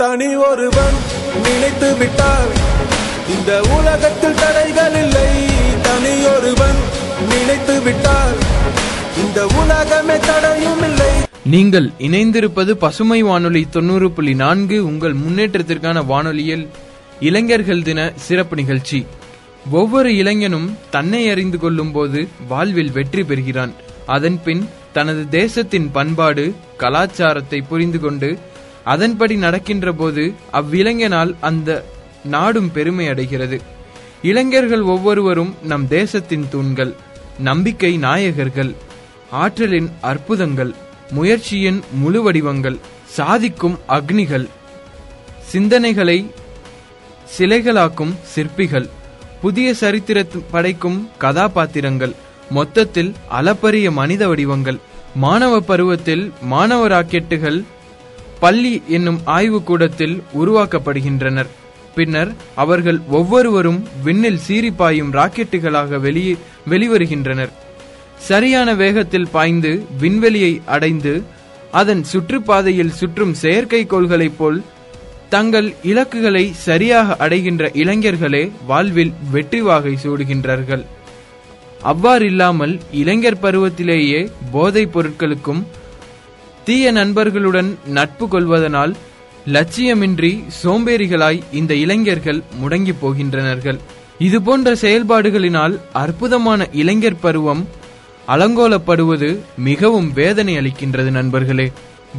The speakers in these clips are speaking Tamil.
தனி ஒருவன் நினைத்து விட்டால் இந்த உலகத்தில் தடைகள் இல்லை. தனி ஒருவன் நினைத்து விட்டால் இந்த உலகமே தடையும் இல்லை. நீங்கள் இணைந்திருப்பது பசுமை வானொலி தொண்ணூறு புள்ளி நான்கு. உங்கள் முன்னேற்றத்திற்கான வானொலியில் இளைஞர்கள் தின சிறப்பு நிகழ்ச்சி. ஒவ்வொரு இளைஞனும் தன்னை அறிந்து கொள்ளும் போது வாழ்வில் வெற்றி பெறுகிறான். அதன்பின் தனது தேசத்தின் பண்பாடு கலாச்சாரத்தை புரிந்து கொண்டு அதன்படி நடக்கின்ற போது அவ்விளைஞனால் அந்த நாடும் பெருமை அடைகிறது. இளைஞர்கள் ஒவ்வொருவரும் நம் தேசத்தின் தூண்கள் நம்பிக்கை நாயகர்கள் ஆற்றலின் அற்புதங்கள் முயற்சியின் முழு வடிவங்கள் சாதிக்கும் அக்னிகள் சிந்தனைகளை சிலைகளாக்கும் சிற்பிகள் புதிய சரித்திர படைக்கும் கதாபாத்திரங்கள் மொத்தத்தில் அளப்பரிய மனித வடிவங்கள் மாணவ பருவத்தில் மாணவ ராக்கெட்டுகள் பள்ளி என்னும் ஆய்வு கூடத்தில் உருவாக்கப்படுகின்றனர். பின்னர் அவர்கள் ஒவ்வொருவரும் விண்ணில் சீறி பாயும் ராக்கெட்டுகளாக வெளியே வெளிவருகின்றனர். சரியான வேகத்தில் பாய்ந்து விண்வெளியை அடைந்து அதன் சுற்றுப்பாதையில் சுற்றும் செயற்கைக்கோள்களைப் போல் தங்கள் இலக்குகளை சரியாக அடைகின்ற இளைஞர்களே வாழ்வில் வெற்றி வாகை சூடுகின்றார்கள். அவ்வாறில்லாமல் இளைஞர் பருவத்திலேயே போதைப் பொருட்களுக்கும் தீய நண்பர்களுடன் நட்பு கொள்வதனால் லட்சியமின்றி சோம்பேறிகளாய் இந்த இளைஞர்கள் முடங்கி போகின்றனர்கள். இதுபோன்ற செயல்பாடுகளினால் அற்புதமான இளைஞர் பருவம் அலங்கோலப்படுவது மிகவும் வேதனை அளிக்கின்றது நண்பர்களே.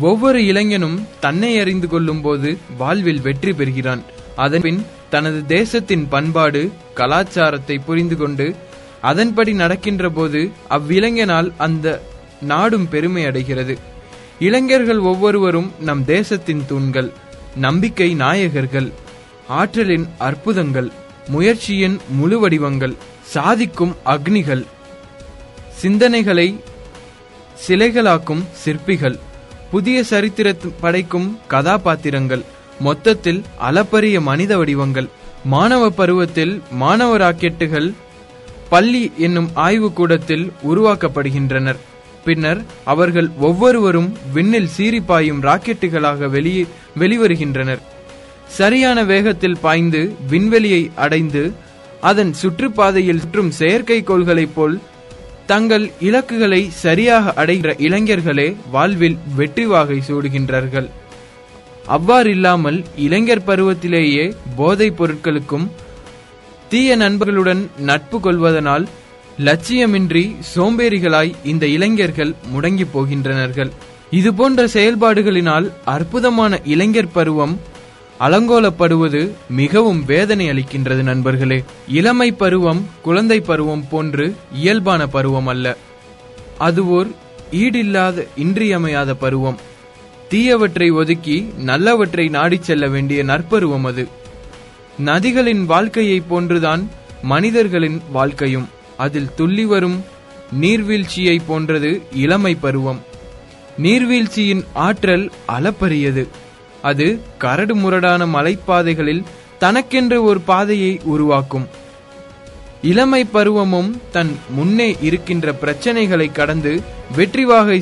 ஒவ்வொரு இளைஞனும் தன்னை அறிந்து கொள்ளும் போது வாழ்வில் வெற்றி பெறுகிறான். அதன்பின் தனது தேசத்தின் பண்பாடு கலாச்சாரத்தை புரிந்து கொண்டு அதன்படி நடக்கின்ற போது அவ்விளைஞனால் அந்த நாடும் பெருமை அடைகிறது. இளைஞர்கள் ஒவ்வொருவரும் நம் தேசத்தின் தூண்கள் நம்பிக்கை நாயகர்கள் ஆற்றலின் அற்புதங்கள் முயற்சியின் முழு வடிவங்கள் சாதிக்கும் அக்னிகள் சிந்தனைகளை சிலைகளாக்கும் சிற்பிகள் புதிய சரித்திர படைக்கும் கதாபாத்திரங்கள் மொத்தத்தில் அளப்பரிய மனித வடிவங்கள் மாணவ பருவத்தில் மாணவ ராக்கெட்டுகள் பள்ளி என்னும் ஆய்வு கூடத்தில் உருவாக்கப்படுகின்றனர். பின்னர் அவர்கள் ஒவ்வொருவரும் விண்ணில் சீறி பாயும் ராக்கெட்டுகளாக வெளியே வெளிவருகின்றனர். சரியான வேகத்தில் பாய்ந்து விண்வெளியை அடைந்து அதன் சுற்றுப்பாதையில் சுற்றும் செயற்கைக்கோள்களைப் போல் தங்கள் இலக்குகளை சரியாக அடைகிற இளைஞர்களே வாழ்வில் வெற்றி வாகை சூடுகின்றார்கள். அவ்வாறில்லாமல் இளைஞர் பருவத்திலேயே போதைப் பொருட்களுக்கும் தீய நண்பர்களுடன் நட்பு கொள்வதனால் லட்சியமின்றி சோம்பேறிகளாய் இந்த இளைஞர்கள் முடங்கி போகின்றனர்கள். இதுபோன்ற செயல்பாடுகளினால் அற்புதமான இளைஞர் பருவம் அலங்கோலப்படுவது மிகவும் வேதனை அளிக்கின்றது நண்பர்களே. இளமை பருவம் குழந்தை பருவம் போன்று இயல்பான பருவம் அல்ல. அது ஓர் ஈடில்லாத இன்றியமையாத பருவம். தீயவற்றை ஒதுக்கி நல்லவற்றை நாடிச் செல்ல வேண்டிய நற்பருவம் அது. நதிகளின் வாழ்க்கையைப் போன்றுதான் மனிதர்களின் வாழ்க்கையும். அதில் துள்ளி வரும் நீர்வீழ்ச்சியை போன்றது இளமை பருவம். நீர்வீழ்ச்சியின் ஆற்றல் அளப்பரியது. அது கரடு முரடான மலைப்பாதைகளில் தனக்கென்று ஒரு பாதையை உருவாக்கும். இளமை பருவமும் தன் முன்னே இருக்கின்ற பிரச்சனைகளை கடந்து வெற்றிவாகை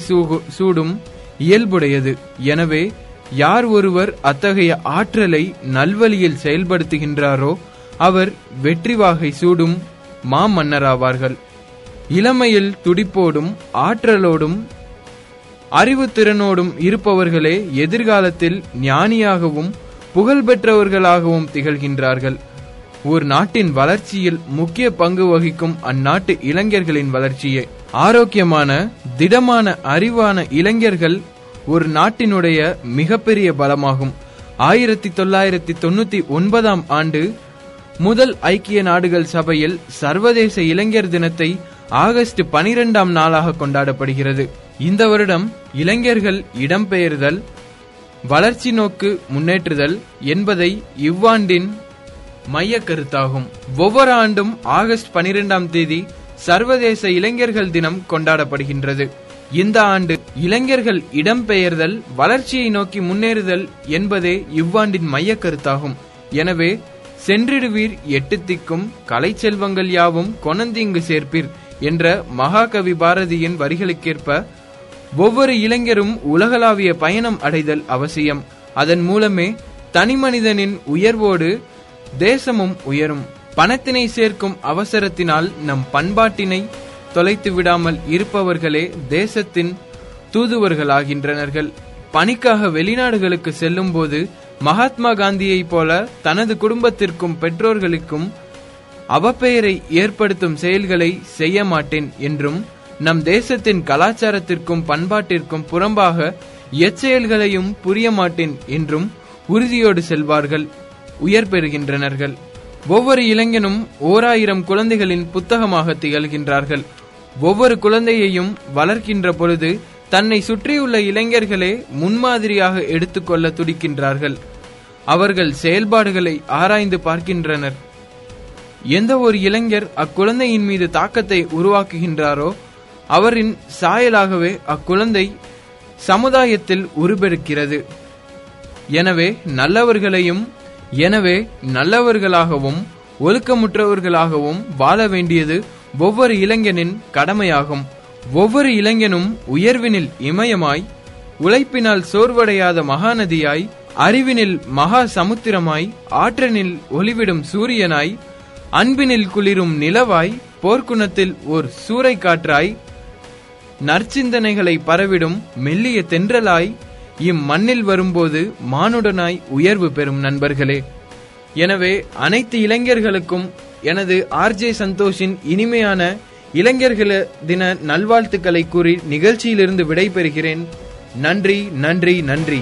சூடும் இயல்புடையது. எனவே யார் ஒருவர் அத்தகைய ஆற்றலை நல்வழியில் செயல்படுத்துகின்றாரோ அவர் வெற்றிவாகை சூடும் மாமன்னராவார்கள். இளமையில் துடிப்போடும் ஆற்றலோடும் அறிவுத்திறனோடும் இருப்பவர்களே எதிர்காலத்தில் ஞானியாகவும் புகழ்பெற்றவர்களாகவும் திகழ்கின்றார்கள். ஒரு நாட்டின் வளர்ச்சியில் முக்கிய பங்கு வகிக்கும் அந்நாட்டு இளைஞர்களின் வளர்ச்சியே. ஆரோக்கியமான திடமான அறிவான இளைஞர்கள் ஒரு நாட்டினுடைய மிகப்பெரிய பலமாகும். ஆயிரத்தி தொள்ளாயிரத்தி தொண்ணூத்தி ஒன்பதாம் ஆண்டு முதல் ஐக்கிய நாடுகள் சபையில் சர்வதேச இளைஞர் தினத்தை ஆகஸ்ட் பனிரெண்டாம் நாளாக கொண்டாடப்படுகிறது. இந்த வருடம் இளைஞர்கள் இடம்பெயர்தல் வளர்ச்சி நோக்கு முன்னேற்றுதல் என்பதை இவ்வாண்டின் மைய கருத்தாகும். ஒவ்வொரு ஆண்டும் ஆகஸ்ட் பனிரெண்டாம் தேதி சர்வதேச இளைஞர்கள் தினம் கொண்டாடப்படுகின்றது. இந்த ஆண்டு இளைஞர்கள் இடம்பெயர்தல் வளர்ச்சியை நோக்கி முன்னேறுதல் என்பதே இவ்வாண்டின் மைய கருத்தாகும். எனவே சென்றிடுவீர் எட்டு திக்கும் கலை செல்வங்கள் யாவும் கொணந்திங்கு சேர்ப்பீர் என்ற மகாகவி பாரதியின் வரிகளுக்கேற்ப ஒவ்வொரு இளைஞரும் உலகளாவிய பயணம் அடைதல் அவசியம். அதன் மூலமே தனிமனிதனின் உயர்வோடு தேசமும் உயரும். பணத்தினை சேர்க்கும் அவசரத்தினால் நம் பண்பாட்டினை தொலைத்து விடாமல் இருப்பவர்களே தேசத்தின் தூதுவர்களாகின்றனர்கள். பணிக்காக வெளிநாடுகளுக்கு செல்லும் போது மகாத்மா காந்தியைப் போல தனது குடும்பத்திற்கும் பெற்றோர்களுக்கும் அவப்பெயரை ஏற்படுத்தும் செயல்களை செய்ய மாட்டேன் என்றும் நம் தேசத்தின் கலாச்சாரத்திற்கும் பண்பாட்டிற்கும் புறம்பாக எச்செயல்களையும் புரிய மாட்டேன் என்றும் உறுதியோடு செல்வார்கள் உயர் பெறுகின்றனர்கள். ஒவ்வொரு இளைஞனும் ஓராயிரம் குழந்தைகளின் புத்தகமாக திகழ்கின்றார்கள். ஒவ்வொரு குழந்தையையும் வளர்க்கின்ற பொழுது தன்னை சுற்றியுள்ள இளைஞர்களே முன்மாதிரியாக எடுத்துக்கொள்ள துடிக்கின்றார்கள். அவர்கள் செயல்பாடுகளை ஆராய்ந்து பார்க்கின்றனர். எந்த ஒரு இளைஞர் அக்குழந்தையின் மீது தாக்கத்தை உருவாக்குகின்றாரோ அவரின் சாயலாகவே அக்குழந்தை சமுதாயத்தில் உருபெருக்கிறது எனவே நல்லவர்களையும் எனவே நல்லவர்களாகவும் ஒழுக்கமுற்றவர்களாகவும் வாழ வேண்டியது ஒவ்வொரு இளைஞனின் கடமையாகும். ஒவ்வொரு இளைஞனும் உயர்வினில் இமயமாய் உழைப்பினால் சோர்வடையாத மகாநதியாய் அறிவினில் மகா சமுத்திரமாய் ஆற்றனில் ஒளிவிடும் சூரியனாய் அன்பினில் குளிரும் நிலவாய் போர்க்குணத்தில் ஓர் சூறை காற்றாய் நற்சிந்தனைகளை பரவிடும் மெல்லிய தென்றலாய் இம்மண்ணில் வரும்போது மானுடனாய் உயர்வு பெறும் நண்பர்களே. எனவே அனைத்து இளைஞர்களுக்கும் எனது ஆர்ஜே சந்தோஷின் இனிமையான இளைஞர்கள தின நல்வாழ்த்துக்களை கூறி நிகழ்ச்சியிலிருந்து விடைபெறுகிறேன். நன்றி நன்றி நன்றி.